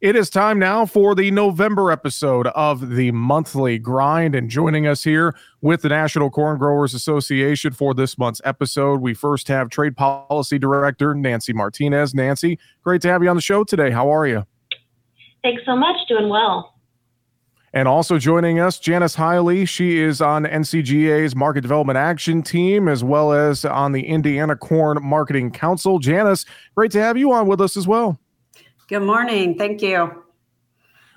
It is time now for the November episode of the monthly grind. And joining us here with the National Corn Growers Association for this month's episode, we first have Trade Policy Director Nancy Martinez. Nancy, great to have you on the show today. How are you? Thanks so much. Doing well. And also joining us, Janis Highley. She is on NCGA's Market Development Action Team as well as on the Indiana Corn Marketing Council. Janis, great to have you on with us as well. Good morning. Thank you.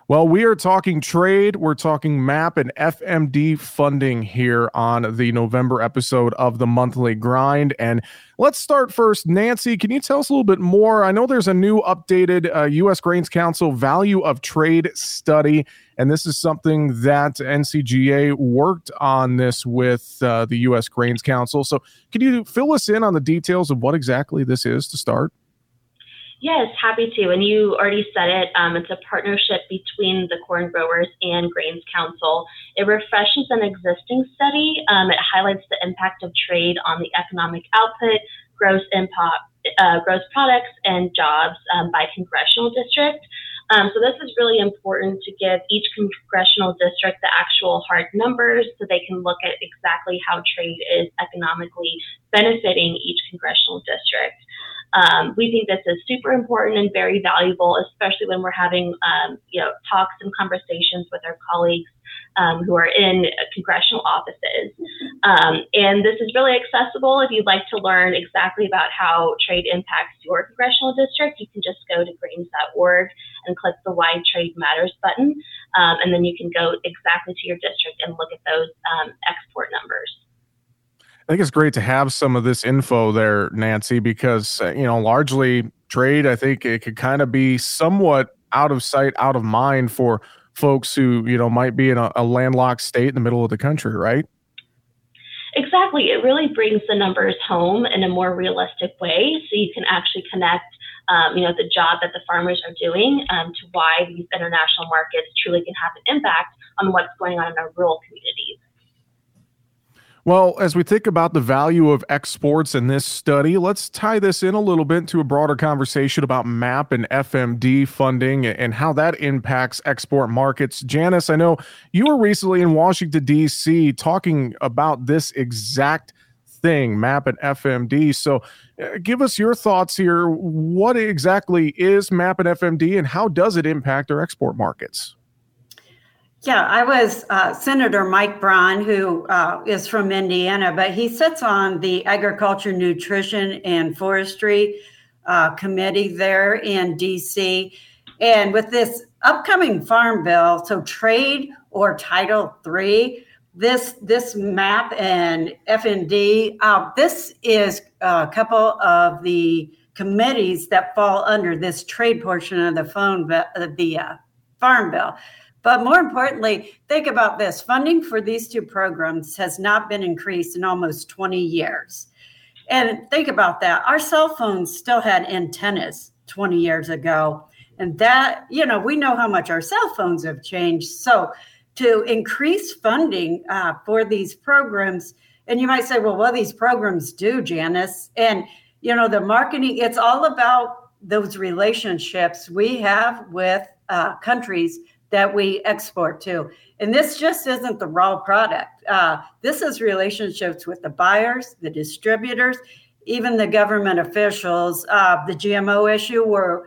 Well, we are talking trade. We're talking MAP and FMD funding here on the November episode of the monthly grind. And let's start first. Nancy, can you tell us a little bit more? I know there's a new updated uh, U.S. Grains Council value of trade study, and this is something that NCGA worked on this with uh, the U.S. Grains Council. So, can you fill us in on the details of what exactly this is to start? Yes, happy to. And you already said it. Um, it's a partnership between the corn growers and Grains Council. It refreshes an existing study. Um, it highlights the impact of trade on the economic output, gross impact, uh, gross products, and jobs um, by congressional district. Um, so this is really important to give each congressional district the actual hard numbers so they can look at exactly how trade is economically benefiting each congressional district. Um, we think this is super important and very valuable, especially when we're having um, you know talks and conversations with our colleagues um, who are in congressional offices. Um, and this is really accessible. If you'd like to learn exactly about how trade impacts your congressional district, you can just go to grains.org and click the Why Trade Matters button, um, and then you can go exactly to your district and look at those um, export numbers. I think it's great to have some of this info there, Nancy, because uh, you know, largely trade. I think it could kind of be somewhat out of sight, out of mind for folks who you know might be in a, a landlocked state in the middle of the country, right? Exactly. It really brings the numbers home in a more realistic way, so you can actually connect um, you know, the job that the farmers are doing um, to why these international markets truly can have an impact on what's going on in our rural communities. Well, as we think about the value of exports in this study, let's tie this in a little bit to a broader conversation about MAP and FMD funding and how that impacts export markets. Janis, I know you were recently in Washington, D.C., talking about this exact thing, MAP and FMD. So, uh, give us your thoughts here. What exactly is MAP and FMD, and how does it impact our export markets? Yeah, I was uh, Senator Mike Braun, who uh, is from Indiana, but he sits on the Agriculture, Nutrition, and Forestry uh, Committee there in DC. And with this upcoming farm bill, so trade or Title III, this this map and FMD, uh, this is a couple of the committees that fall under this trade portion of the phone the uh, farm bill. But more importantly, think about this funding for these two programs has not been increased in almost 20 years. And think about that. Our cell phones still had antennas 20 years ago. And that, you know, we know how much our cell phones have changed. So to increase funding uh, for these programs, and you might say, well, what these programs do, Janis? And, you know, the marketing, it's all about those relationships we have with uh, countries that we export to. And this just isn't the raw product. Uh, this is relationships with the buyers, the distributors, even the government officials. Uh, the GMO issue, where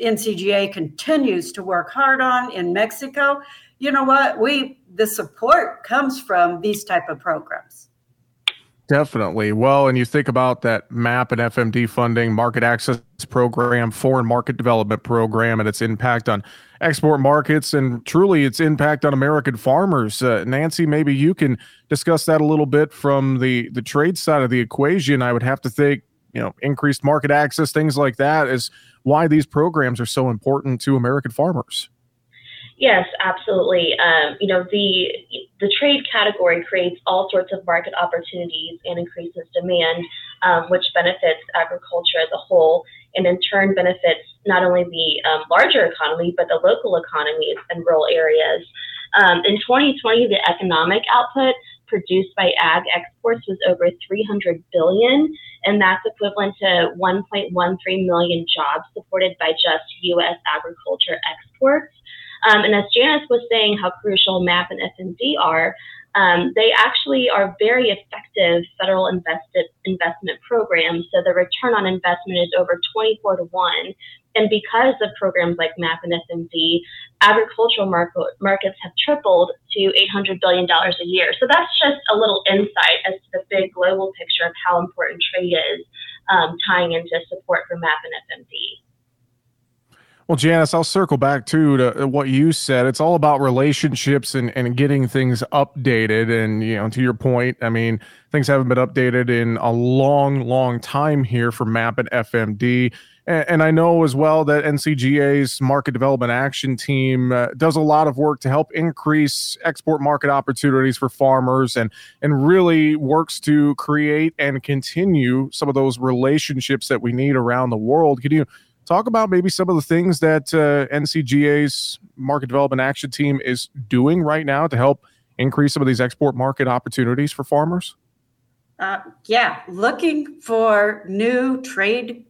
NCGA continues to work hard on in Mexico. You know what? We the support comes from these type of programs. Definitely. Well, and you think about that MAP and FMD funding, market access program, foreign market development program, and its impact on export markets and truly its impact on American farmers. Uh, Nancy, maybe you can discuss that a little bit from the the trade side of the equation. I would have to think, you know, increased market access, things like that, is why these programs are so important to American farmers. Yes, absolutely. Um, you know, the the trade category creates all sorts of market opportunities and increases demand, um, which benefits agriculture as a whole, and in turn benefits not only the um, larger economy but the local economies and rural areas. Um, in 2020, the economic output produced by ag exports was over 300 billion, and that's equivalent to 1.13 million jobs supported by just U.S. agriculture exports. Um, and as Janis was saying, how crucial MAP and FMD are, um, they actually are very effective federal invested investment programs. So the return on investment is over 24 to 1. And because of programs like MAP and FMD, agricultural market, markets have tripled to $800 billion a year. So that's just a little insight as to the big global picture of how important trade is um, tying into support for MAP and FMD. Well, Janis, I'll circle back too to what you said. It's all about relationships and, and getting things updated. And, you know, to your point, I mean, things haven't been updated in a long, long time here for MAP and FMD. And, and I know as well that NCGA's Market Development Action Team uh, does a lot of work to help increase export market opportunities for farmers and, and really works to create and continue some of those relationships that we need around the world. Can you? Talk about maybe some of the things that uh, NCGA's Market Development Action Team is doing right now to help increase some of these export market opportunities for farmers? Uh, yeah, looking for new trade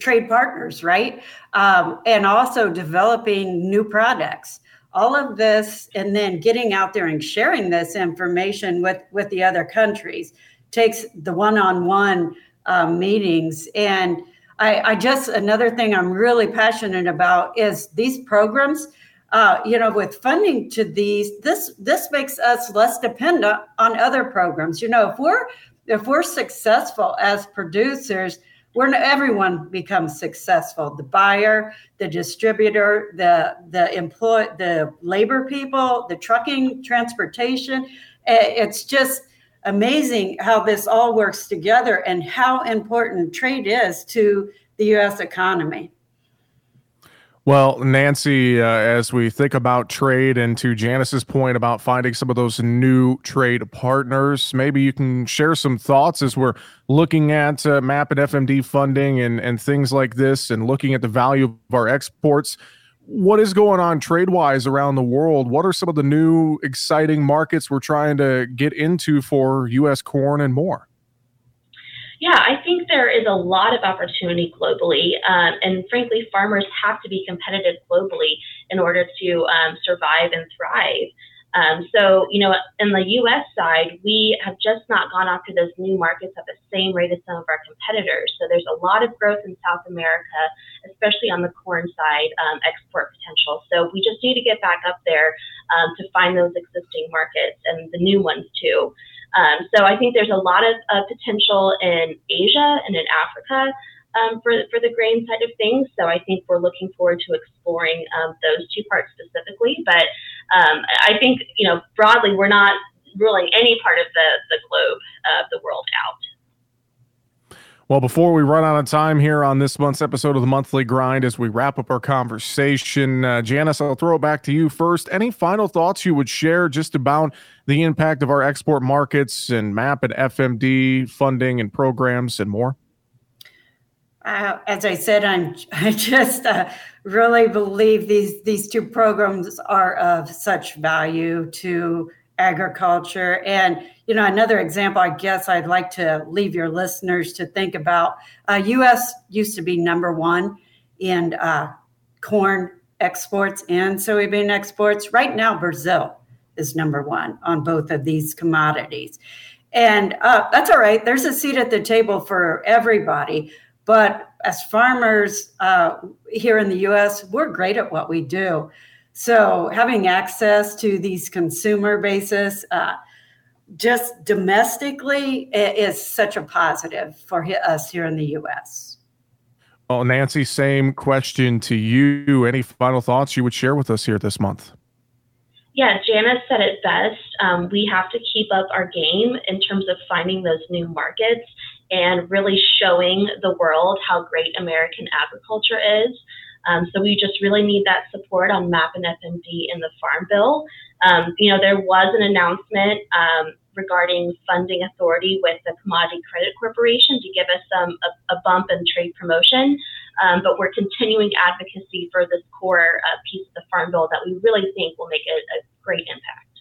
trade partners, right? Um, and also developing new products. All of this, and then getting out there and sharing this information with with the other countries takes the one-on-one uh, meetings and I, I just another thing I'm really passionate about is these programs. Uh, you know, with funding to these, this this makes us less dependent on other programs. You know, if we're if we're successful as producers, we're everyone becomes successful. The buyer, the distributor, the the employ, the labor people, the trucking, transportation. It's just amazing how this all works together and how important trade is to the U.S. economy. Well, Nancy, uh, as we think about trade and to Janis's point about finding some of those new trade partners, maybe you can share some thoughts as we're looking at uh, MAP and FMD funding and, and things like this and looking at the value of our exports what is going on trade wise around the world? What are some of the new exciting markets we're trying to get into for U.S. corn and more? Yeah, I think there is a lot of opportunity globally. Um, and frankly, farmers have to be competitive globally in order to um, survive and thrive. Um, so, you know, in the U.S. side, we have just not gone after those new markets at the same rate as some of our competitors. So there's a lot of growth in South America, especially on the corn side, um, export potential. So we just need to get back up there um, to find those existing markets and the new ones too. Um, so I think there's a lot of uh, potential in Asia and in Africa um, for, for the grain side of things. So I think we're looking forward to exploring um, those two parts specifically. But um, I think, you know, broadly, we're not ruling any part of the, the globe of the world out. Well, before we run out of time here on this month's episode of the Monthly Grind, as we wrap up our conversation, uh, Janis, I'll throw it back to you first. Any final thoughts you would share just about the impact of our export markets and MAP and FMD funding and programs and more? Uh, as I said, I'm, I just uh, really believe these these two programs are of such value to agriculture. And you know, another example, I guess I'd like to leave your listeners to think about. Uh, U.S. used to be number one in uh, corn exports and soybean exports. Right now, Brazil is number one on both of these commodities. And uh, that's all right. There's a seat at the table for everybody. But as farmers uh, here in the US, we're great at what we do. So having access to these consumer bases, uh, just domestically, is such a positive for us here in the US. Well, Nancy, same question to you. Any final thoughts you would share with us here this month? Yeah, Janis said it best. Um, we have to keep up our game in terms of finding those new markets and really showing the world how great American agriculture is. Um, so we just really need that support on MAP and FMD in the Farm Bill. Um, you know, there was an announcement um, regarding funding authority with the Commodity Credit Corporation to give us some a, a bump in trade promotion. Um, but we're continuing advocacy for this core uh, piece of the Farm Bill that we really think will make a, a great impact.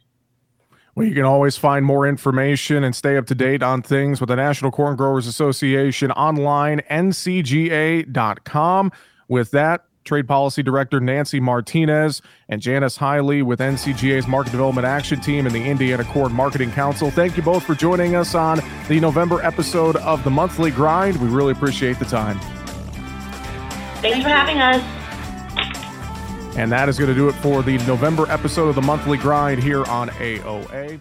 Well, you can always find more information and stay up to date on things with the National Corn Growers Association online, ncga.com. With that, Trade Policy Director Nancy Martinez and Janis Highley with NCGA's Market Development Action Team and the Indiana Corn Marketing Council. Thank you both for joining us on the November episode of the Monthly Grind. We really appreciate the time. Thanks for having us. And that is going to do it for the November episode of the Monthly Grind here on AOA.